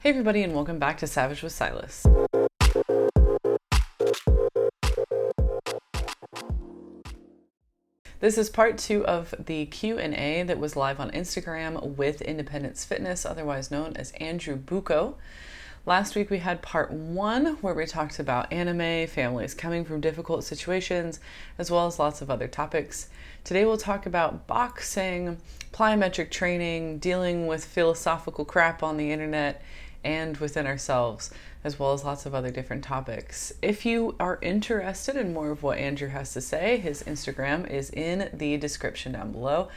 Hey, everybody, and welcome back to Savage with Silas. This is part two of the Q&A that was live on Instagram with Independence Fitness, otherwise known as Andrew Bucco. Last week we had part one where we talked about anime, families coming from difficult situations, as well as lots of other topics. Today we'll talk about boxing, plyometric training, dealing with philosophical crap on the internet and within ourselves as well as lots of other different topics. If you are interested in more of what Andrew has to say, his Instagram is in the description down below.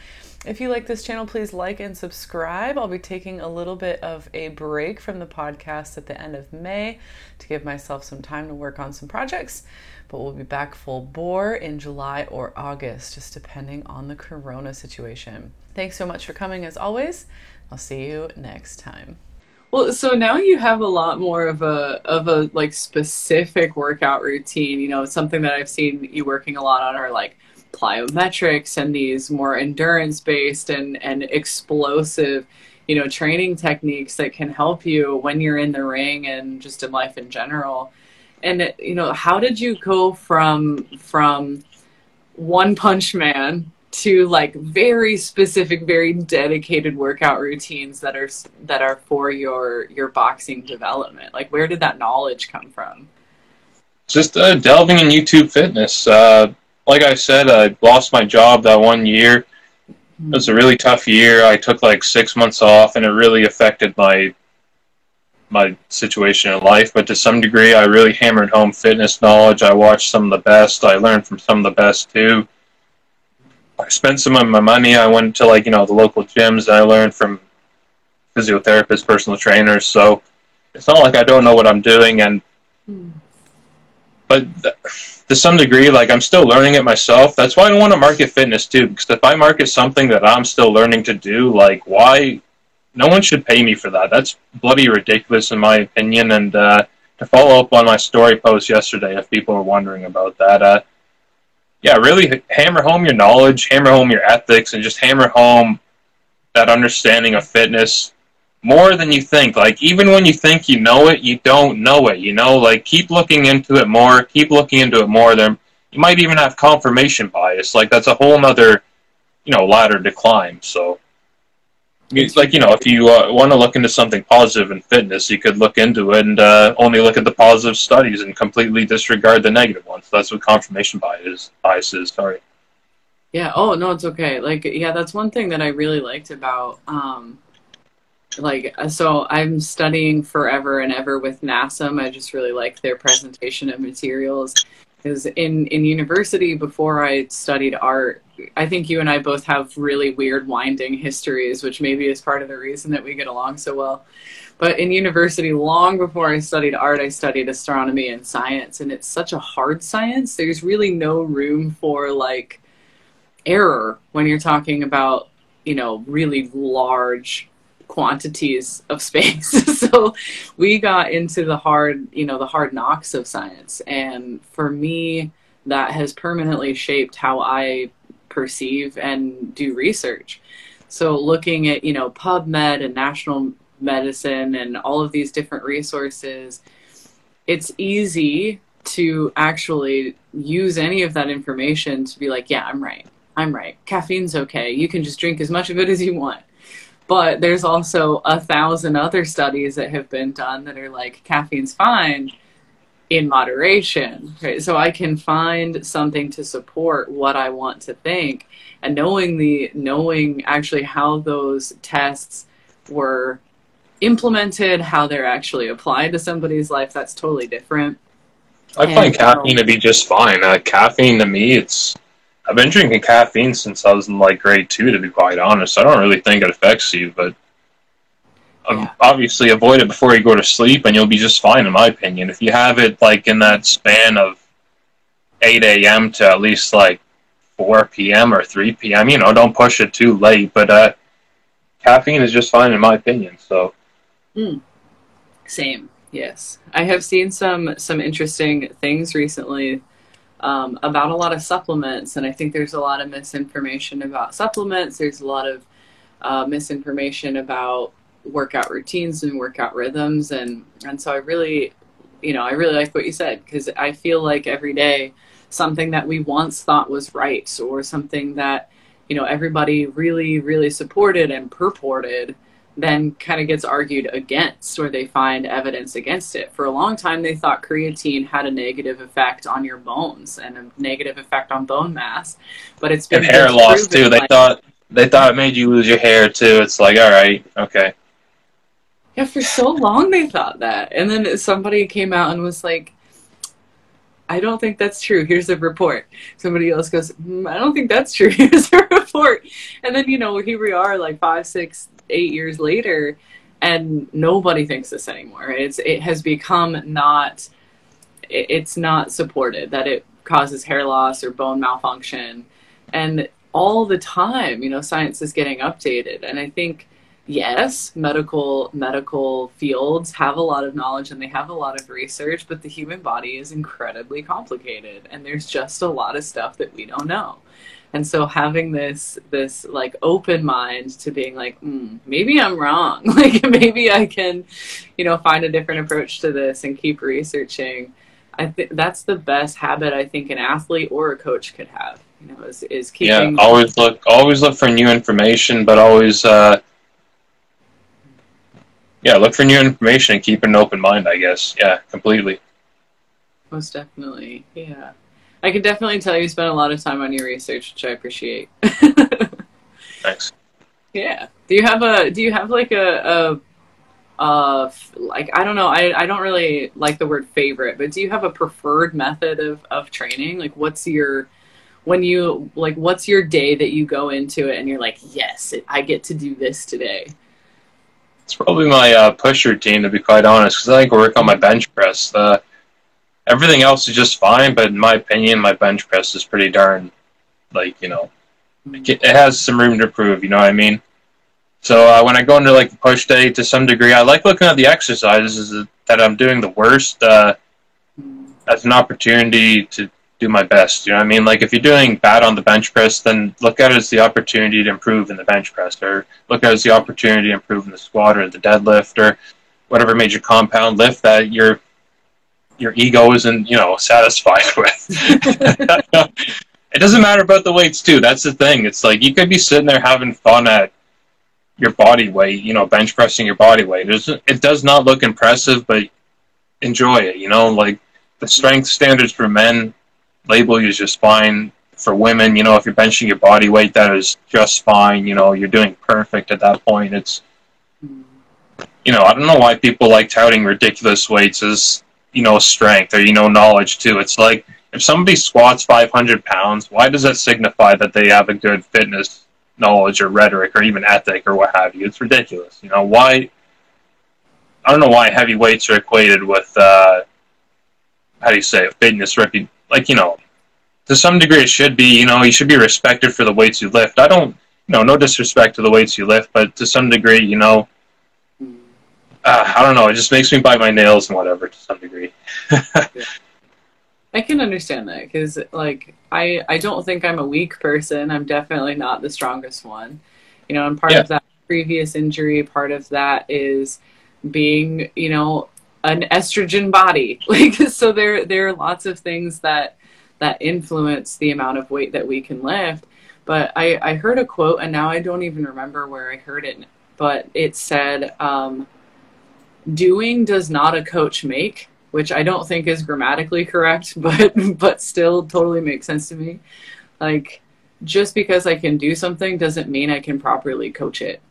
If you like this channel, please like and subscribe. I'll be taking a little bit of a break from the podcast at the end of May to give myself some time to work on some projects, but we'll be back full bore in July or August, just depending on the corona situation. Thanks so much for coming as always. I'll see you next time. Well, so now you have a lot more of a of a like specific workout routine. You know, something that I've seen you working a lot on are like plyometrics and these more endurance based and and explosive, you know, training techniques that can help you when you're in the ring and just in life in general. And you know, how did you go from from one punch man to like very specific very dedicated workout routines that are that are for your your boxing development. Like where did that knowledge come from? Just uh, delving in youtube fitness. Uh, like i said i lost my job that one year. It was a really tough year. I took like six months off and it really affected my my situation in life. But to some degree i really hammered home fitness knowledge. I watched some of the best. I learned from some of the best too I spent some of my money. I went to like you know the local gyms and I learned from physiotherapists, personal trainers. So it's not like I don't know what I'm doing, and mm. but th- to some degree, like I'm still learning it myself. That's why I don't want to market fitness too, because if I market something that I'm still learning to do, like why? No one should pay me for that. That's bloody ridiculous in my opinion. And uh, to follow up on my story post yesterday, if people are wondering about that. Uh, yeah, really hammer home your knowledge, hammer home your ethics, and just hammer home that understanding of fitness more than you think. Like, even when you think you know it, you don't know it, you know? Like, keep looking into it more, keep looking into it more. Then you might even have confirmation bias. Like, that's a whole nother, you know, ladder to climb. So, it's like you know, if you uh, want to look into something positive in fitness, you could look into it and uh, only look at the positive studies and completely disregard the negative ones. That's what confirmation bias bias is. Sorry. Yeah. Oh no, it's okay. Like, yeah, that's one thing that I really liked about, um, like, uh, so I'm studying forever and ever with NASM. I just really like their presentation of materials. Because in in university, before I studied art, I think you and I both have really weird winding histories, which maybe is part of the reason that we get along so well. But in university, long before I studied art, I studied astronomy and science, and it's such a hard science. There's really no room for like error when you're talking about, you know, really large quantities of space. so we got into the hard, you know, the hard knocks of science. And for me, that has permanently shaped how I perceive and do research. So looking at, you know, PubMed and national medicine and all of these different resources, it's easy to actually use any of that information to be like, yeah, I'm right. I'm right. Caffeine's okay. You can just drink as much of it as you want. But there's also a thousand other studies that have been done that are like caffeine's fine in moderation. Right? So I can find something to support what I want to think, and knowing the knowing actually how those tests were implemented, how they're actually applied to somebody's life, that's totally different. I and, find caffeine um, to be just fine. Uh, caffeine to me, it's I've been drinking caffeine since I was in like grade two. To be quite honest, I don't really think it affects you, but yeah. obviously avoid it before you go to sleep and you'll be just fine in my opinion if you have it like in that span of 8 a.m to at least like 4 p.m or 3 p.m you know don't push it too late but uh caffeine is just fine in my opinion so mm. same yes i have seen some some interesting things recently um, about a lot of supplements and i think there's a lot of misinformation about supplements. There's a lot of uh, misinformation about workout routines and workout rhythms and and so I really you know I really like what you said because I feel like every day something that we once thought was right or something that you know everybody really really supported and purported then kind of gets argued against or they find evidence against it. For a long time, they thought creatine had a negative effect on your bones and a negative effect on bone mass, but it's been and hair loss too. They like, thought they thought it made you lose your hair too. It's like, all right, okay. Yeah, for so long they thought that, and then somebody came out and was like, I don't think that's true. Here's a report. Somebody else goes, mm, I don't think that's true. Here's a report. And then, you know, here we are like five, six, eight years later, and nobody thinks this anymore. It's, it has become not, it's not supported that it causes hair loss or bone malfunction. And all the time, you know, science is getting updated. And I think yes, medical medical fields have a lot of knowledge and they have a lot of research, but the human body is incredibly complicated and there's just a lot of stuff that we don't know. And so having this this like open mind to being like, mm, maybe I'm wrong. like maybe I can, you know, find a different approach to this and keep researching. I think that's the best habit I think an athlete or a coach could have. You know, is, is keeping. Yeah, always look always look for new information, but always uh, yeah, look for new information and keep an open mind. I guess. Yeah, completely. Most definitely. Yeah, I can definitely tell you spent a lot of time on your research, which I appreciate. Thanks. Yeah. Do you have a? Do you have like a? a uh, like I don't know. I I don't really like the word favorite, but do you have a preferred method of of training? Like, what's your when you like what's your day that you go into it and you're like yes i get to do this today it's probably my uh, push routine, to be quite honest, because I like work on my bench press. Uh, everything else is just fine, but in my opinion, my bench press is pretty darn, like you know, it has some room to improve. You know what I mean? So uh, when I go into like push day, to some degree, I like looking at the exercises that I'm doing the worst uh, as an opportunity to do my best. You know what I mean? Like if you're doing bad on the bench press, then look at it as the opportunity to improve in the bench press, or look at it as the opportunity to improve in the squat or the deadlift or whatever major compound lift that your your ego isn't you know satisfied with. it doesn't matter about the weights too. That's the thing. It's like you could be sitting there having fun at your body weight, you know, bench pressing your body weight. It, it does not look impressive, but enjoy it. You know, like the strength standards for men label you just fine. For women, you know, if you're benching your body weight, that is just fine. You know, you're doing perfect at that point. It's, you know, I don't know why people like touting ridiculous weights as, you know, strength or, you know, knowledge too. It's like, if somebody squats 500 pounds, why does that signify that they have a good fitness knowledge or rhetoric or even ethic or what have you? It's ridiculous. You know, why? I don't know why heavy weights are equated with, uh, how do you say, it, fitness, repu- like you know, to some degree it should be. You know, you should be respected for the weights you lift. I don't, you know, no disrespect to the weights you lift, but to some degree, you know, uh, I don't know. It just makes me bite my nails and whatever to some degree. I can understand that because, like, I I don't think I'm a weak person. I'm definitely not the strongest one, you know. And part yeah. of that previous injury, part of that is being, you know, an estrogen body. Like so there there are lots of things that that influence the amount of weight that we can lift. But I, I heard a quote and now I don't even remember where I heard it, but it said, um, doing does not a coach make, which I don't think is grammatically correct, but but still totally makes sense to me. Like just because I can do something doesn't mean I can properly coach it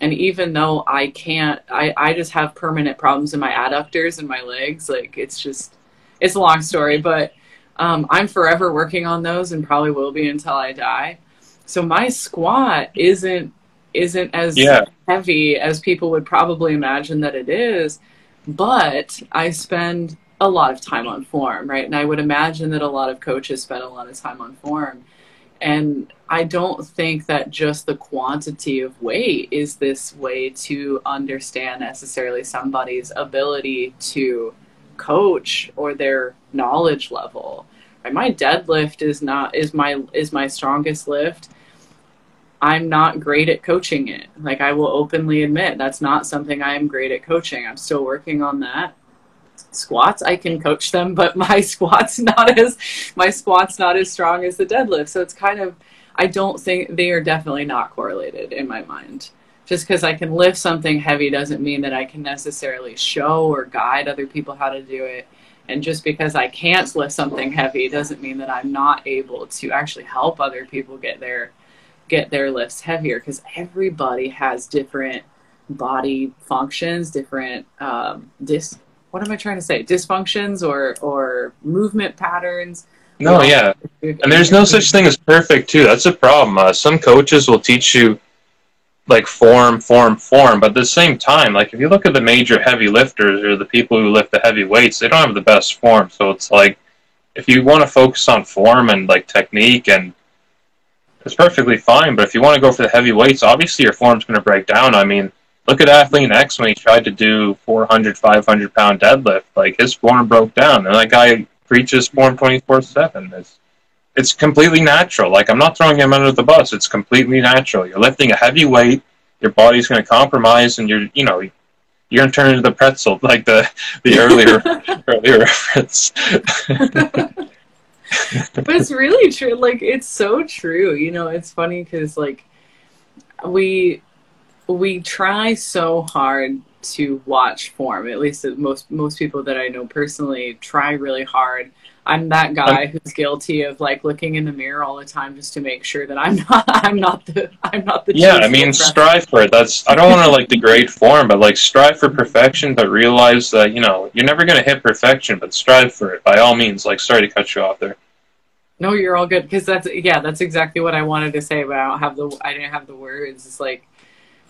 and even though i can't i i just have permanent problems in my adductors and my legs like it's just it's a long story but um, i'm forever working on those and probably will be until i die so my squat isn't isn't as yeah. heavy as people would probably imagine that it is but i spend a lot of time on form right and i would imagine that a lot of coaches spend a lot of time on form and I don't think that just the quantity of weight is this way to understand necessarily somebody's ability to coach or their knowledge level. Right? My deadlift is not is my is my strongest lift. I'm not great at coaching it. Like I will openly admit that's not something I am great at coaching. I'm still working on that. Squats, I can coach them, but my squats not as my squats not as strong as the deadlift. So it's kind of I don't think they are definitely not correlated in my mind. Just because I can lift something heavy doesn't mean that I can necessarily show or guide other people how to do it. And just because I can't lift something heavy doesn't mean that I'm not able to actually help other people get their get their lifts heavier because everybody has different body functions, different um, dis. What am I trying to say? Dysfunctions or or movement patterns. No, yeah, and there's no such thing as perfect too. That's a problem. Uh, some coaches will teach you like form, form, form. But at the same time, like if you look at the major heavy lifters or the people who lift the heavy weights, they don't have the best form. So it's like if you want to focus on form and like technique and it's perfectly fine. But if you want to go for the heavy weights, obviously your form's going to break down. I mean, look at Athlean X when he tried to do 400, 500 pound deadlift. Like his form broke down, and that guy preaches form 24 seven. It's it's completely natural. Like I'm not throwing him under the bus. It's completely natural. You're lifting a heavy weight. Your body's going to compromise, and you're you know you're going to turn into the pretzel like the the earlier earlier reference. but it's really true. Like it's so true. You know, it's funny because like we we try so hard to watch form. At least most most people that I know personally try really hard I'm that guy who's guilty of like looking in the mirror all the time just to make sure that I'm not I'm not the I'm not the Yeah, I mean strive for it. That's I don't want to like degrade form, but like strive for mm-hmm. perfection, but realize that, you know, you're never gonna hit perfection, but strive for it by all means. Like sorry to cut you off there. No, you're all good because that's yeah, that's exactly what I wanted to say, but I don't have the I didn't have the words. It's like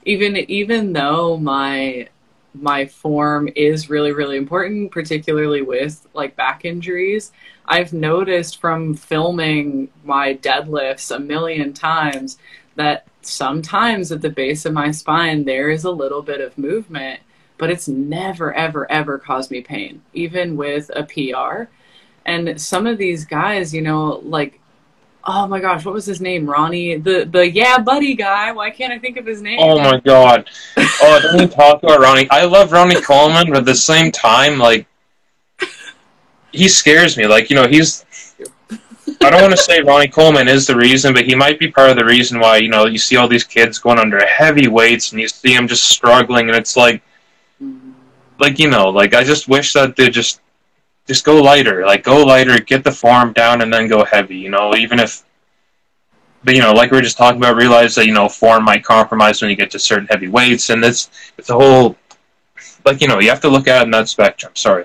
even even though my my form is really really important particularly with like back injuries. I've noticed from filming my deadlifts a million times that sometimes at the base of my spine there is a little bit of movement but it's never ever ever caused me pain even with a pr and some of these guys you know like oh my gosh, what was his name? Ronnie, the the yeah buddy guy. Why can't I think of his name? Oh my god. Oh, don't even talk about Ronnie. I love Ronnie Coleman, but at the same time, like he scares me. Like you know, he's. I don't want to say Ronnie Coleman is the reason, but he might be part of the reason why you know you see all these kids going under heavy weights and you see them just struggling, and it's like, like you know, like I just wish that they just just go lighter. Like go lighter, get the form down, and then go heavy. You know, even if, but you know, like we were just talking about, realize that you know form might compromise when you get to certain heavy weights, and it's it's a whole, like you know, you have to look at it in that spectrum. Sorry.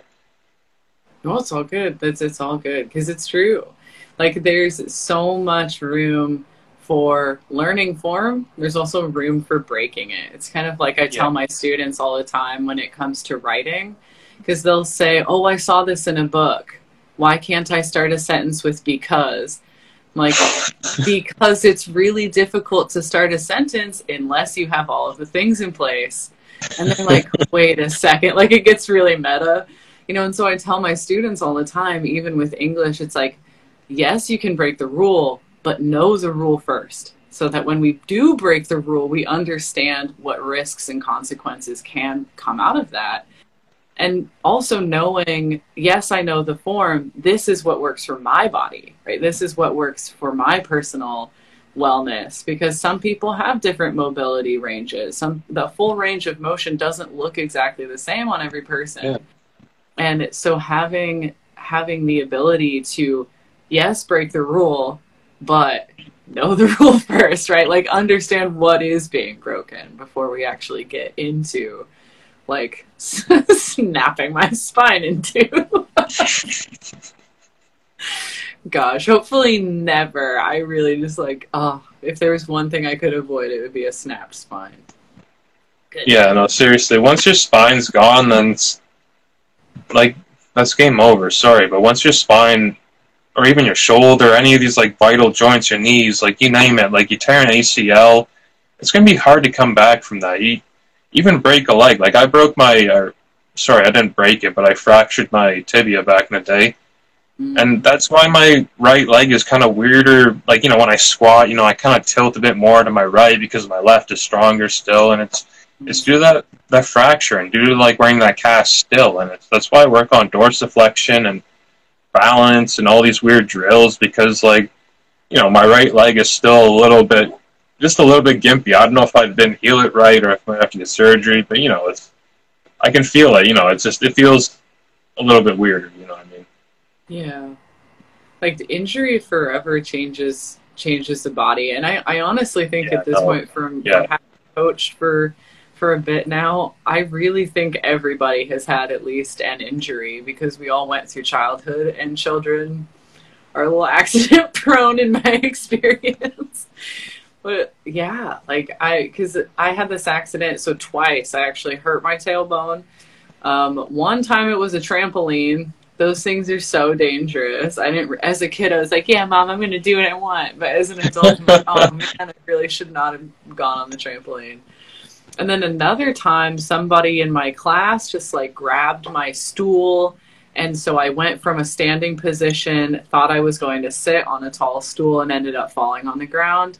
No, it's all good. That's it's all good because it's true. Like there's so much room for learning form. There's also room for breaking it. It's kind of like I tell yeah. my students all the time when it comes to writing because they'll say, "Oh, I saw this in a book. Why can't I start a sentence with because?" I'm like because it's really difficult to start a sentence unless you have all of the things in place. And they're like, "Wait a second. Like it gets really meta. You know, and so I tell my students all the time, even with English, it's like, yes, you can break the rule, but know the rule first so that when we do break the rule, we understand what risks and consequences can come out of that and also knowing yes i know the form this is what works for my body right? This is what works for my personal wellness. Because some people have different mobility ranges. Some the full range of motion doesn't look exactly the same on every person. Yeah. and so having having the ability to yes break the rule but know the rule first right? Like understand what is being broken before we actually get into like snapping my spine in two. Gosh, hopefully never. I really just like, oh, if there was one thing I could avoid, it would be a snapped spine. Good. Yeah, no, seriously. Once your spine's gone, then like that's game over. Sorry, but once your spine, or even your shoulder, any of these like vital joints, your knees, like you name it, like you tear an ACL, it's gonna be hard to come back from that. You even break a leg. Like I broke my, uh, sorry, I didn't break it, but I fractured my tibia back in the day. Mm. and that's why my right leg is kind of weirder. Like you know, when I squat, you know, I kind of tilt a bit more to my right because my left is stronger still, and it's it's due to that that fracture and due to like wearing that cast still, and it's that's why I work on dorsiflexion and balance and all these weird drills because like you know my right leg is still a little bit just a little bit gimpy. I don't know if I didn't heal it right or if I have to get surgery, but you know it's I can feel it. You know, it's just it feels a little bit weirder. You know what I mean? Yeah. Like the injury forever changes changes the body. And I, I honestly think Yeah, at this no. point from, Yeah. coached for for a bit now, I really think everybody has had at least an injury because we all went through childhood and children are a little accident prone in my experience. But yeah, like I, because I had this accident, so twice I actually hurt my tailbone. Um, one time it was a trampoline. Those things are so dangerous. I didn't, as a kid, I was like, yeah, mom, I'm going to do what I want. But as an adult, I'm like, oh man, I really should not have gone on the trampoline. And then another time, somebody in my class just like grabbed my stool. And so I went from a standing position, thought I was going to sit on a tall stool, and ended up falling on the ground.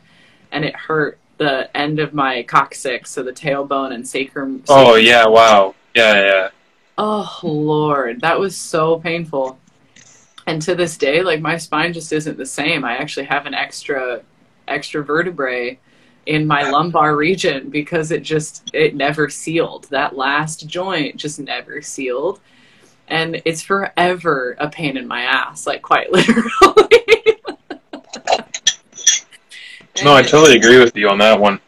And it hurt the end of my coccyx, so the tailbone and sacrum. Oh yeah, wow, yeah, yeah. Oh Lord, that was so painful. And to this day, like my spine just isn't the same. I actually have an extra extra vertebrae in my lumbar region because it just it never sealed. That last joint just never sealed. And it's forever a pain in my ass, like quite literally. No, I totally agree with you on that one.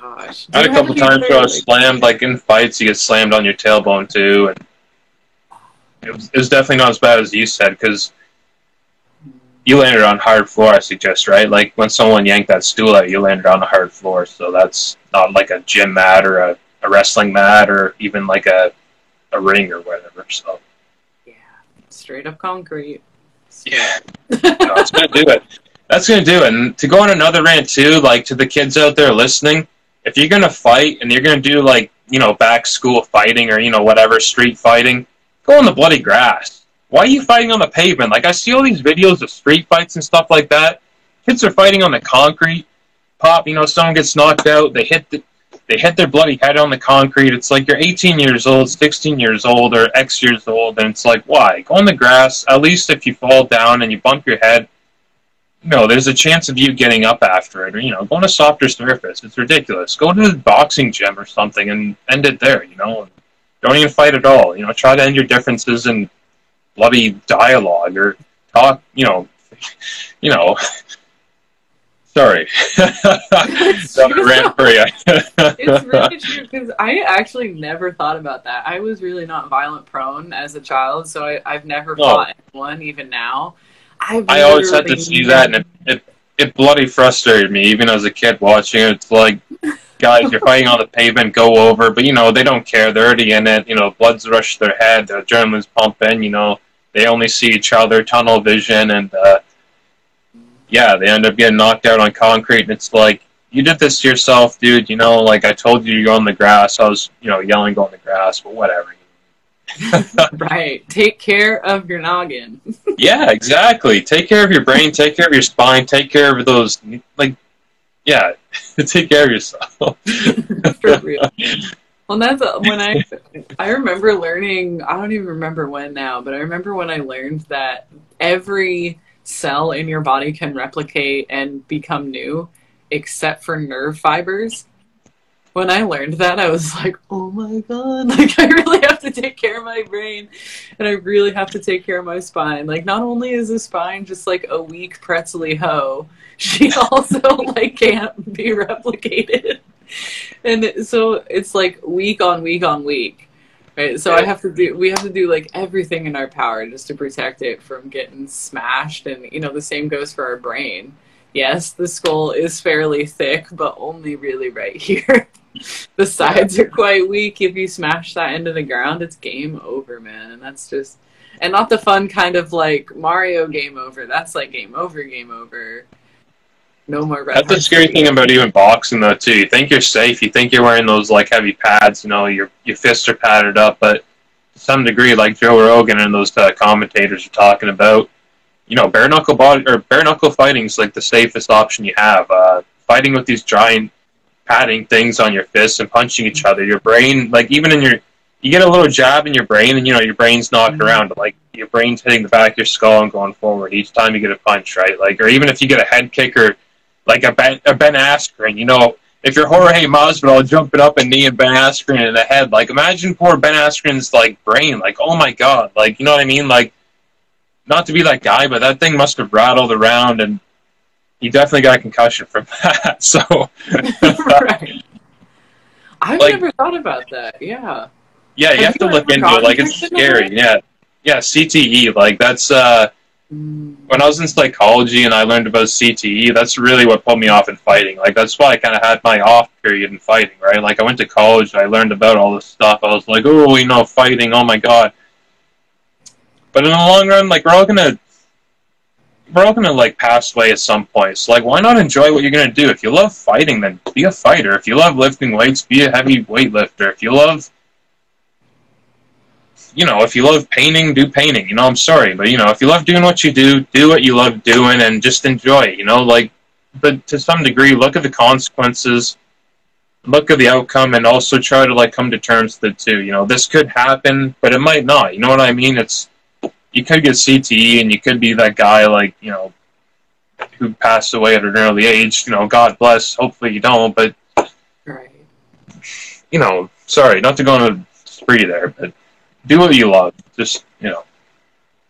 Gosh. I had a couple times where I was slammed, like in fights, you get slammed on your tailbone too, and it was, it was definitely not as bad as you said because you landed on hard floor. I suggest, right? Like when someone yanked that stool out, you landed on a hard floor, so that's not like a gym mat or a, a wrestling mat or even like a a ring or whatever. So Yeah, straight up concrete. yeah, no, it's gonna do it. That's gonna do it. And to go on another rant too, like to the kids out there listening, if you're gonna fight and you're gonna do like you know back school fighting or you know whatever street fighting, go on the bloody grass. Why are you fighting on the pavement? Like I see all these videos of street fights and stuff like that. Kids are fighting on the concrete. Pop, you know, someone gets knocked out. They hit the, they hit their bloody head on the concrete. It's like you're 18 years old, 16 years old, or X years old, and it's like, why? Go on the grass. At least if you fall down and you bump your head, no, there's a chance of you getting up after it, or you know, go on a softer surface. It's ridiculous. Go to the boxing gym or something and end it there. You know, don't even fight at all. You know, try to end your differences in bloody dialogue or talk. You know, you know. Sorry, that ran for you. it's really true because I actually never thought about that. I was really not violent prone as a child, so I, I've never No. fought anyone, even now. I, I always had to see that, and it, it it bloody frustrated me, even as a kid watching it. It's like, guys, you're fighting on the pavement, go over, but you know they don't care. They're already in it. You know, blood's rushed to their head, the adrenaline's pumping. You know, they only see each other, tunnel vision, and uh, yeah, they end up getting knocked out on concrete. And it's like, you did this to yourself, dude. You know, like I told you, you're on the grass. I was, you know, yelling, go on the grass, but whatever. right. Take care of your noggin. Yeah, exactly. Take care of your brain, take care of your spine, take care of those like yeah, take care of yourself. For real. Well, that's uh, when I I remember learning. I don't even remember when now, but I remember when I learned that every cell in your body can replicate and become new, except for nerve fibers. When I learned that, I was like, "Oh my god! Like, I really have to take care of my brain, and I really have to take care of my spine. Like, not only is the spine just like a weak pretzely hoe, she also like can't be replicated." and so it's like week on week on week right so i have to do we have to do like everything in our power just to protect it from getting smashed and you know the same goes for our brain yes the skull is fairly thick but only really right here the sides are quite weak if you smash that into the ground. It's game over man. And that's just and not the fun kind of like mario game over. That's like game over game over. No more red That's the scary thing about even boxing though too. You think you're safe, you think you're wearing those like heavy pads, you know, your your fists are padded up, but to some degree, like Joe Rogan and those uh, commentators are talking about, you know, bare knuckle body or bare knuckle fighting is like the safest option you have. Uh, fighting with these giant padding things on your fists and punching each other, your brain, like even in your, you get a little jab in your brain, and you know your brain's knocking Mhm. around, like your brain's hitting the back of your skull and going forward each time you get a punch, right? Like, or even if you get a head kick or like a Ben, a Ben Askren, you know, if you're Jorge Masvidal jumping up and kneeing Ben Askren in the head, like imagine poor Ben Askren's like brain, like oh my god, like you know what I mean, like not to be that guy, but that thing must have rattled around and he definitely got a concussion from that. So right. I've Like- never thought about that. Yeah. yeah, you Have have to look into it. Like it's scary. Yeah, yeah, CTE. Like that's uh Mm. when I was in psychology and I learned about CTE, that's really what put me off in fighting. Like that's why I kind of had my off period in fighting, right? Like I went to college, I learned about all this stuff. I was like, oh, you know, fighting, oh my god. But in the long run, like we're all gonna, we're all gonna like pass away at some point. So like, why not enjoy what you're gonna do? If you love fighting, then be a fighter. If you love lifting weights, be a heavy weightlifter. If you love you know, if you love painting, do painting. You know, I'm sorry, but you know, if you love doing what you do, do what you love doing, and just enjoy. it, You know, like, but to some degree, look at the consequences, look at the outcome, and also try to like come to terms with it too. You know, this could happen, but it might not. You know what I mean? It's you could get CTE, and you could be that guy like you know who passed away at an early age. You know, God bless. Hopefully you don't, but Right. you know, sorry, not to go on a spree there, but do what you love. Just you know.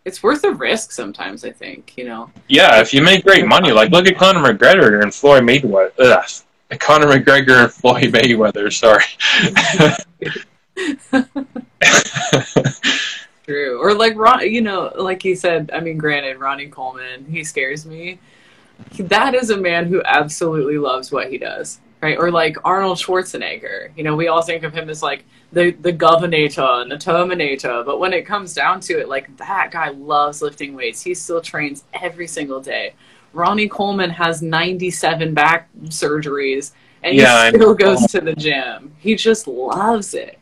It's worth a risk sometimes, I think, you know. Yeah, if you make great money, like look at Conor McGregor and Floyd Mayweather. Ugh, Conor McGregor and Floyd Mayweather. Sorry. True. Or like Ron, you know, like he said, I mean, granted, Ronnie Coleman, he scares me. That is a man who absolutely loves what he does, right? Or like Arnold Schwarzenegger. You know, we all think of him as like the the governator and the terminator, but when it comes down to it, like that guy loves lifting weights. He still trains every single day. Ronnie Coleman has 97 back surgeries and Yeah, he still goes to the gym. He just loves it.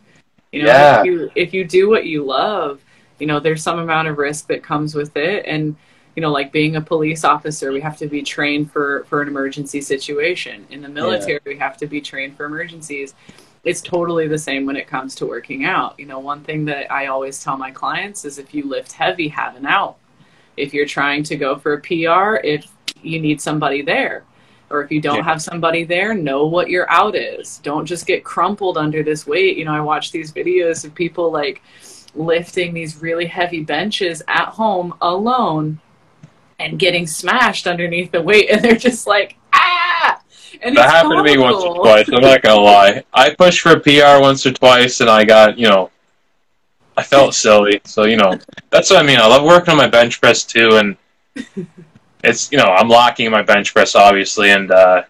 You know, Yeah. if you if you do what you love, you know, there's some amount of risk that comes with it and you know, like being a police officer, we have to be trained for for an emergency situation. In the military, we have to be trained for emergencies. It's totally the same when it comes to working out. You know, one thing that I always tell my clients is if you lift heavy, have an out. If you're trying to go for a PR, if you need somebody there. Or if you don't Yeah. have somebody there, know what your out is. Don't just get crumpled under this weight. You know, I watch these videos of people like lifting these really heavy benches at home alone and getting smashed underneath the weight and they're just like ah and that happened to me once or twice. I'm not gonna lie. I pushed for a PR once or twice, and I got you know, I felt silly. So you know, that's what I mean. I love working on my bench press too, and it's you know, I'm locking my bench press obviously, and uh,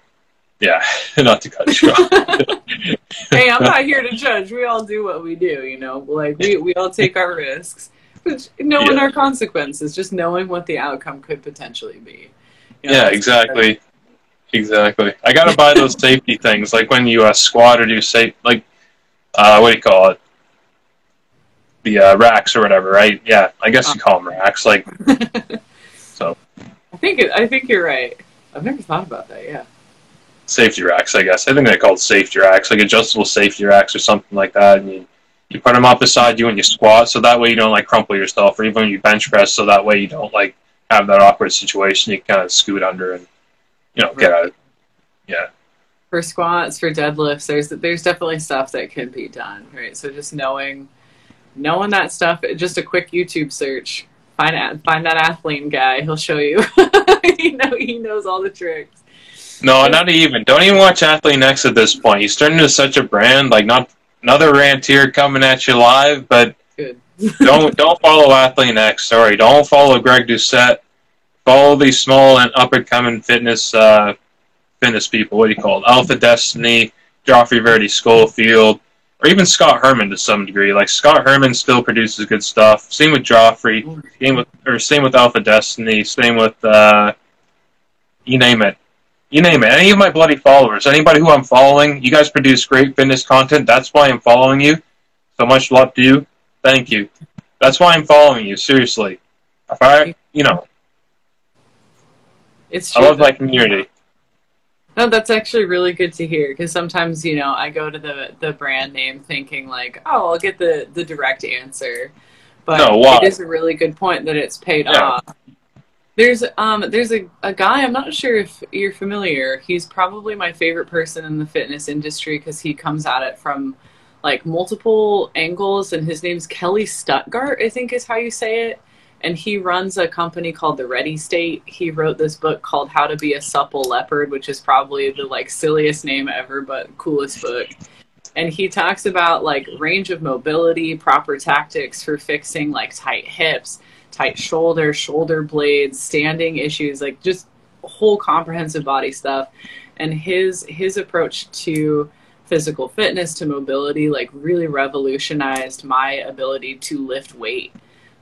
yeah, not to cut you off. hey i'm not here to judge we all do what we do you know like we, we all take our risks but knowing Yeah. our consequences just knowing what the outcome could potentially be You know, Yeah, exactly. Exactly. I gotta buy those safety things, like when you uh, squat or do safe, like uh, what do you call it? The uh, racks or whatever, right? Yeah, I guess you call them racks. Like, so i think it, i think you're right i've never thought about that yeah safety racks, I guess. I think they're called safety racks, like adjustable safety racks or something like that. And you you put them up beside you when you squat, so that way you don't like crumple yourself, or even when you bench press, so that way you don't like have that awkward situation. You kind of scoot under and you know get out. Yeah. For squats for deadlifts there's there's definitely stuff that can be done right so just knowing knowing that stuff just a quick youtube search find find that athlete guy he'll show you you know he knows all the tricks No, not even. Don't even watch Athlean X at this point. He's turned into such a brand. Like not another rant here coming at you live, but don't don't follow Athlean X. Sorry, don't follow Greg Doucette. Follow these small and up and coming fitness uh, fitness people. What do you call it? Alpha Destiny, Geoffrey Verity Schofield, or even Scott Herman to some degree. Like Scott Herman still produces good stuff. Same with Geoffrey. Same with or same with Alpha Destiny. Same with uh, you name it. You name it. Any of my bloody followers, anybody who I'm following, you guys produce great fitness content. That's why I'm following you. So much love to you. Thank you. That's why I'm following you. Seriously, if I, you know, It's I true. love my community. No, that's actually really good to hear because sometimes you know I go to the the brand name thinking like, oh, I'll get the the direct answer, but No, it is a really good point that it's paid Yeah. off. There's um there's a, a guy I'm not sure if you're familiar. He's probably my favorite person in the fitness industry because he comes at it from like multiple angles, and his name's Kelly Stuttgart, I think is how you say it. And he runs a company called the ready state. He wrote this book called how to be a supple leopard which is probably the like silliest name ever but coolest book. And he talks about like range of mobility proper tactics for fixing like tight hips tight shoulders shoulder blades standing issues like just whole comprehensive body stuff and his his approach to physical fitness to mobility like really revolutionized my ability to lift weight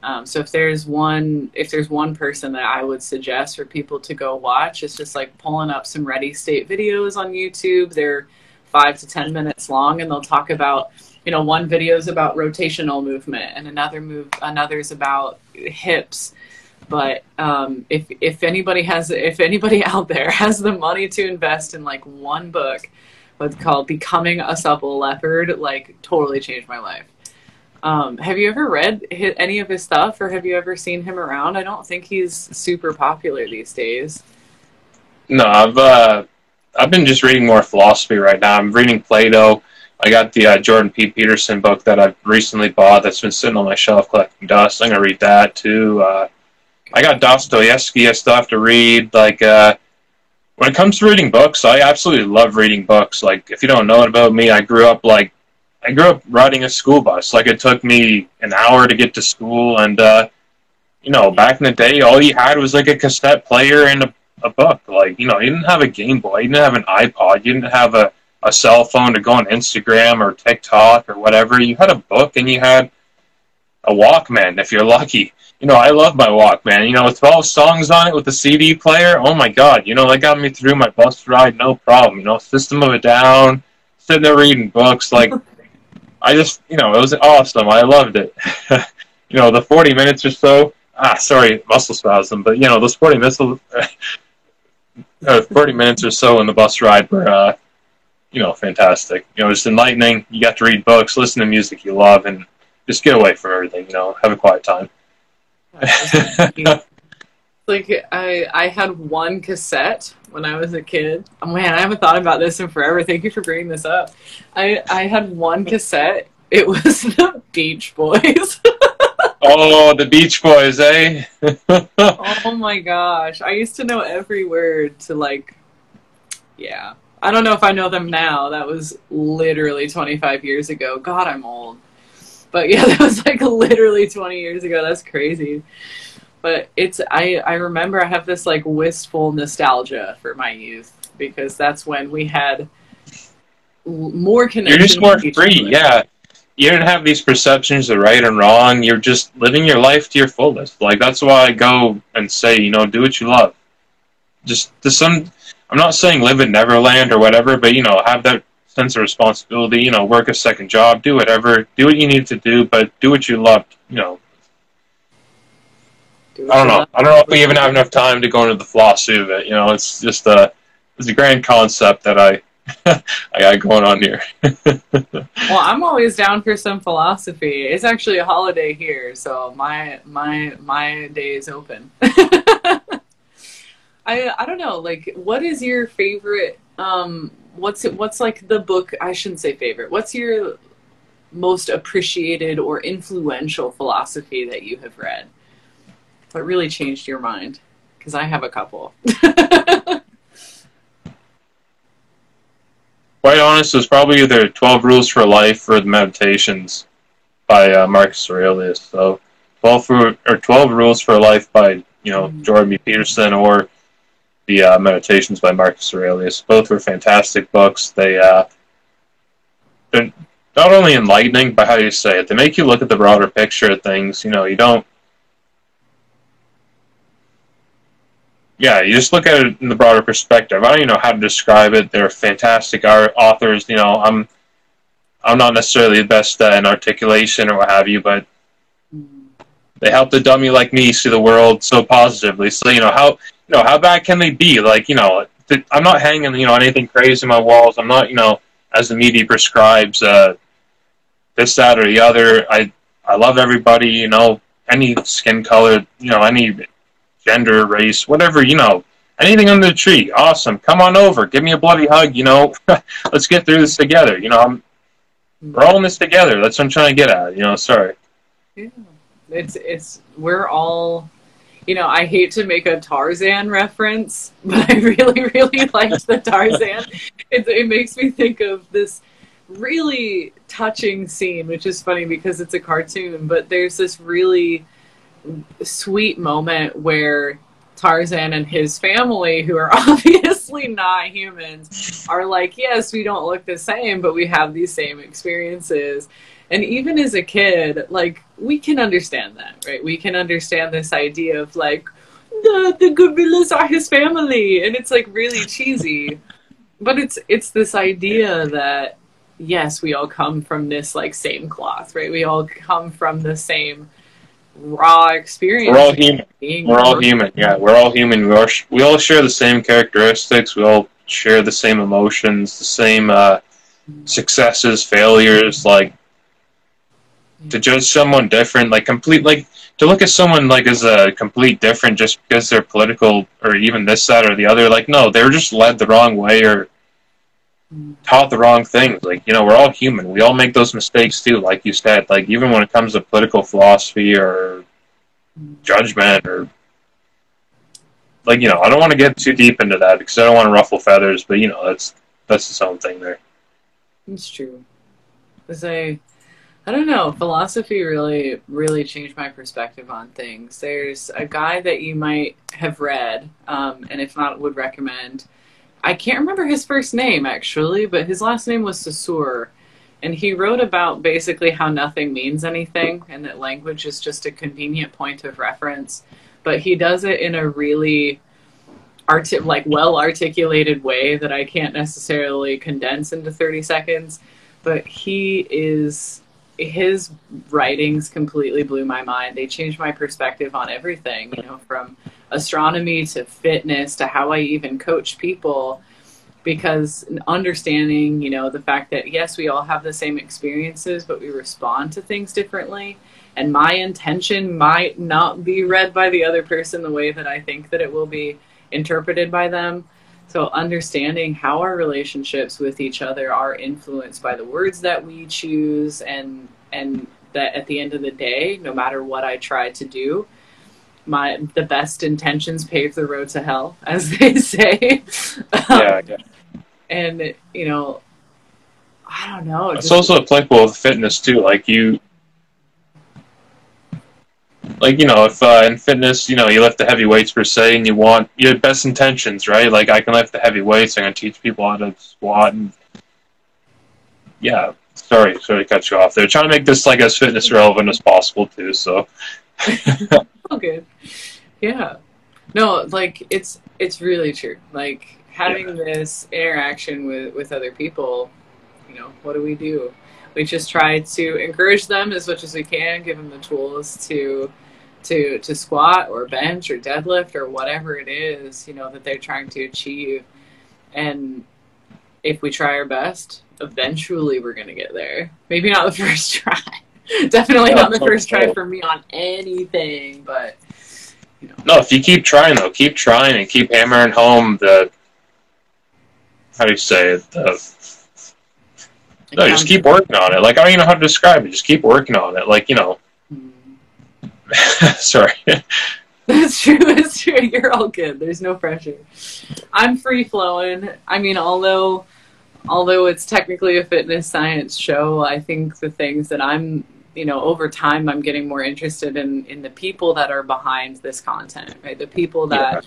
um, so if there's one if there's one person that I would suggest for people to go watch, it's just like pulling up some ready state videos on YouTube. They're five to ten minutes long, and they'll talk about you know one video is about rotational movement, and another move another is about hips. But um, if if anybody has if anybody out there has the money to invest in like one book, what's called "Becoming a Supple Leopard," like totally changed my life. Um, have you ever read any of his stuff, or have you ever seen him around? I don't think he's super popular these days. No, I've uh, I've been just reading more philosophy right now. I'm reading Plato. I got the uh, Jordan B. Peterson book that I've recently bought that's been sitting on my shelf collecting dust. I'm gonna read that too. Uh, I got Dostoevsky I still have to read. Like uh, when it comes to reading books, I absolutely love reading books. Like if you don't know it about me, I grew up like I grew up riding a school bus. Like it took me an hour to get to school, and uh, you know, back in the day, all you had was like a cassette player and a, a book. Like you know, you didn't have a Game Boy, you didn't have an iPod, you didn't have a a cell phone to go on Instagram or TikTok or whatever. You had a book and you had a Walkman if you're lucky. You know, I love my Walkman. You know, with 12 songs on it with a CD player, oh my god, you know, that got me through my bus ride no problem. You know, System of a Down, sitting there reading books, like, I just, you know, it was awesome. I loved it. you know, the 40 minutes or so, ah, sorry, muscle spasm, but, you know, those 40 minutes, uh, 40 minutes or so in the bus ride were, uh, you know, fantastic. You know, just enlightening. You got to read books, listen to music you love, and just get away from everything. You know, have a quiet time. like I I had one cassette when I was a kid. Oh, man, I haven't thought about this in forever. Thank you for bringing this up. I I had one cassette. It was the Beach Boys. oh, the Beach Boys, eh? oh my gosh. I used to know every word to like yeah. I don't know if I know them now. That was literally 25 years ago. God, I'm old. But yeah, that was like literally 20 years ago. That's crazy. But it's I I remember I have this like wistful nostalgia for my youth because that's when we had more connection. You're just more free, other. yeah. You didn't have these perceptions of right and wrong. You're just living your life to your fullest. Like that's why I go and say, you know, do what you love. Just to some, I'm not saying live in Neverland or whatever, but you know, have that sense of responsibility. You know, work a second job, do whatever, do what you need to do, but do what you love. You know, Do I don't it know. I don't know if we even have enough time to go into the philosophy of it. You know, it's just a, it's a grand concept that I, I got going on here. Well, I'm always down for some philosophy. It's actually a holiday here, so my my my day is open. I I don't know, like what is your favorite um what's it what's like the book I shouldn't say favorite. What's your most appreciated or influential philosophy that you have read? What really changed your mind? Because I have a couple. quite honest, it was probably either 12 Rules for Life or the Meditations by uh, Marcus Aurelius. So 12, for, or 12 Rules for Life by, you know, Mhm. Jordan B. Peterson or the uh, Meditations by Marcus Aurelius. Both were fantastic books. They, uh, they're not only enlightening, but how do you say it? They make you look at the broader picture of things. You know, you don't yeah, you just look at it in the broader perspective. I don't even know how to describe it. They're fantastic art authors. You know, I'm I'm not necessarily the best uh, in articulation or what have you, but Mm. they help the dummy like me see the world so positively. So you know how you know how bad can they be? Like you know, th- I'm not hanging you know anything crazy on my walls. I'm not you know as the media prescribes uh, this that or the other. I I love everybody. You know, any skin color, you know, any gender, race, whatever. You know, anything under the tree, awesome. Come on over, give me a bloody hug. You know, let's get through this together. You know, I'm we're all in this together. That's what I'm trying to get at. You know, sorry. Yeah. It's it's we're all you know, I hate to make a Tarzan reference, but I really, really liked the Tarzan. It, it makes me think of this really touching scene, which is funny because it's a cartoon, but there's this really sweet moment where Tarzan and his family, who are obviously not humans, are like, yes, we don't look the same, but we have these same experiences. And even as a kid, like, we can understand that, right? We can understand this idea of like, the, the gorillas are his family. And it's like really cheesy. But it's it's this idea that yes, we all come from this like same cloth, right? We all come from the same raw experience. We're all human. Being We're all human. Yeah, we're all human. We all, sh- we all share the same characteristics. We all share the same emotions, the same uh, successes, failures. Like to judge someone different, like complete, like to look at someone like as a complete different just because they're political or even this side or the other. Like no, they're just led the wrong way or taught the wrong things. Like you know, we're all human. We all make those mistakes too. Like you said, like even when it comes to political philosophy or judgment or like you know, I don't want to get too deep into that because I don't want to ruffle feathers. But you know, that's that's its own thing there. It's true. As I, I don't know, philosophy really, really changed my perspective on things. There's a guy that you might have read, um, and if not, would recommend. I can't remember his first name actually, but his last name was Saussure. And he wrote about basically how nothing means anything and that language is just a convenient point of reference. But he does it in a really arti- like well articulated way that I can't necessarily condense into 30 seconds. But he is his writings completely blew my mind. They changed my perspective on everything, you know, from astronomy to fitness to how I even coach people because understanding, you know, the fact that yes, we all have the same experiences, but we respond to things differently. And my intention might not be read by the other person the way that I think that it will be interpreted by them. So understanding how our relationships with each other are influenced by the words that we choose and and that at the end of the day, no matter what I try to do, my the best intentions pave the road to hell, as they say. Yeah, yeah. And you know, I don't know. It's also applicable with fitness too. Like you, like you know, if uh, in fitness, you know, you lift the heavy weights per se, and you want your best intentions, right? Like I can lift the heavy weights. I'm gonna teach people how to squat, and yeah. Sorry, sorry to cut you off. They're trying to make this like as fitness relevant as possible too. So all good. Yeah. No, like it's it's really true. Like having this interaction with with other people, you know, what do we do? We just try to encourage them as much as we can, give them the tools to to to squat or bench or deadlift or whatever it is, you know, that they're trying to achieve. And if we try our best, eventually we're gonna get there. Maybe not the first try. Definitely not the first try for me on anything, but you know. no, if you keep trying though, keep trying and keep hammering home the how do you say it? The, no, just keep working on it. Like I don't even know how to describe it. Just keep working on it. Like you know. sorry. That's true. That's true. You're all good. There's no pressure. I'm free flowing. I mean, although although it's technically a fitness science show, I think the things that I'm, you know, over time, I'm getting more interested in in the people that are behind this content, right? The people that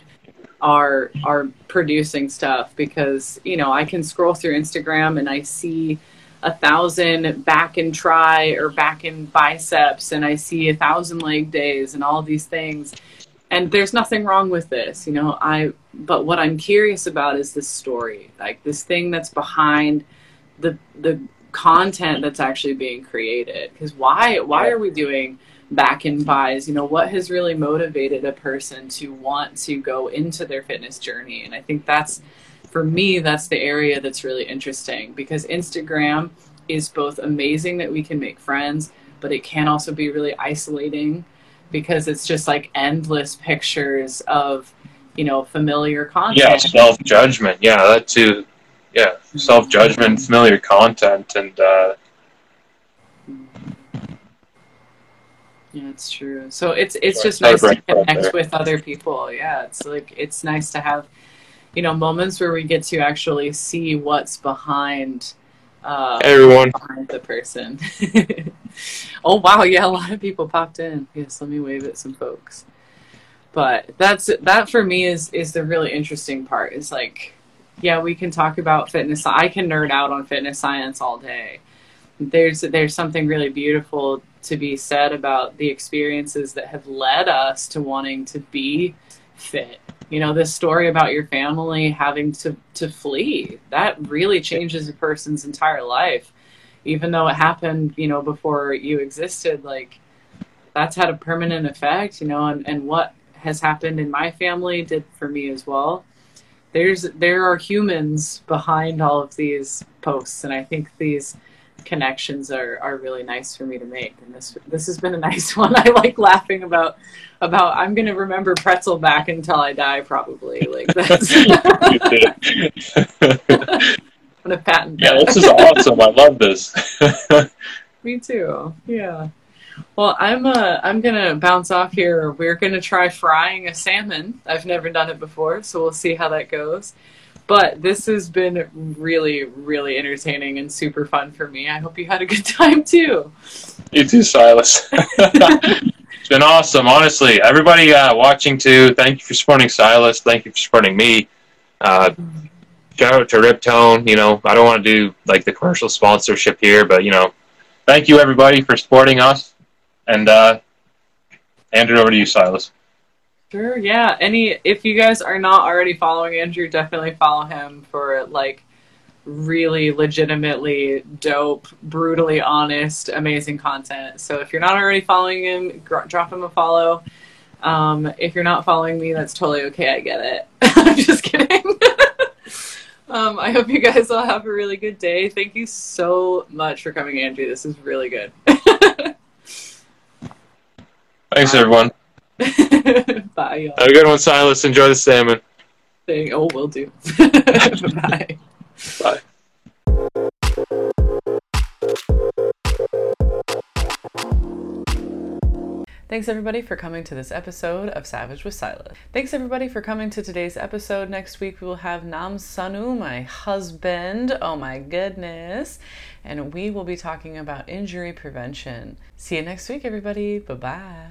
are are producing stuff because you know I can scroll through Instagram and I see a thousand back and try or back and biceps and I see a thousand leg days and all these things. And there's nothing wrong with this you know I but what I'm curious about is this story like this thing that's behind the the content that's actually being created. Because why why are we doing back and buys? You know what has really motivated a person to want to go into their fitness journey? And i think that's for me that's the area that's really interesting because instagram is both amazing that we can make friends but it can also be really isolating because it's just like endless pictures of you know familiar content. Yeah self judgment yeah that too. Yeah self judgment familiar content and uh Yeah, it's true. So it's it's just nice to connect with other people. Yeah, it's like it's nice to have, you know, moments where we get to actually see what's behind uh, everyone behind the person. oh wow, yeah, a lot of people popped in. Yes, let me wave at some folks. But that's that for me is is the really interesting part. Is like, yeah, we can talk about fitness. I can nerd out on fitness science all day. There's there's something really beautiful to be said about the experiences that have led us to wanting to be fit. You know, this story about your family having to, to flee, that really changes a person's entire life. Even though it happened, you know, before you existed, like that's had a permanent effect, you know, and, and what has happened in my family did for me as well. There's there are humans behind all of these posts and I think these connections are, are really nice for me to make. And this this has been a nice one. I like laughing about about i'm going to remember pretzel back until i die probably like that's i'm going to patent yeah this is awesome. I love this. Me too. Yeah. Well i'm uh i'm going to bounce off here. We're going to try frying a salmon. I've never done it before so we'll see how that goes but this has been really, really entertaining and super fun for me. I hope you had a good time too. You too, Silas. it's been awesome, honestly. Everybody uh, watching too, thank you for supporting Silas. Thank you for supporting me. Uh, shout out to Riptone. You know, I don't want to do like the commercial sponsorship here, but you know, thank you everybody for supporting us. And uh, hand it over to you, Silas. Sure, yeah. Any if you guys are not already following Andrew, definitely follow him for like really legitimately dope, brutally honest, amazing content. So if you're not already following him, gr- drop him a follow. Um, if you're not following me, that's totally okay. I get it. I'm just kidding. um, I hope you guys all have a really good day. Thank you so much for coming, Andrew. This is really good. Thanks, everyone. Bye, y'all. Have a good one, Silas. Enjoy the salmon. Thing. Oh, will do. Bye. Bye. Thanks everybody for coming to this episode of Savage with Silas. Thanks everybody for coming to today's episode. Next week we will have Nam Sanu, my husband. Oh my goodness. And we will be talking about injury prevention. See you next week, everybody. Bye bye.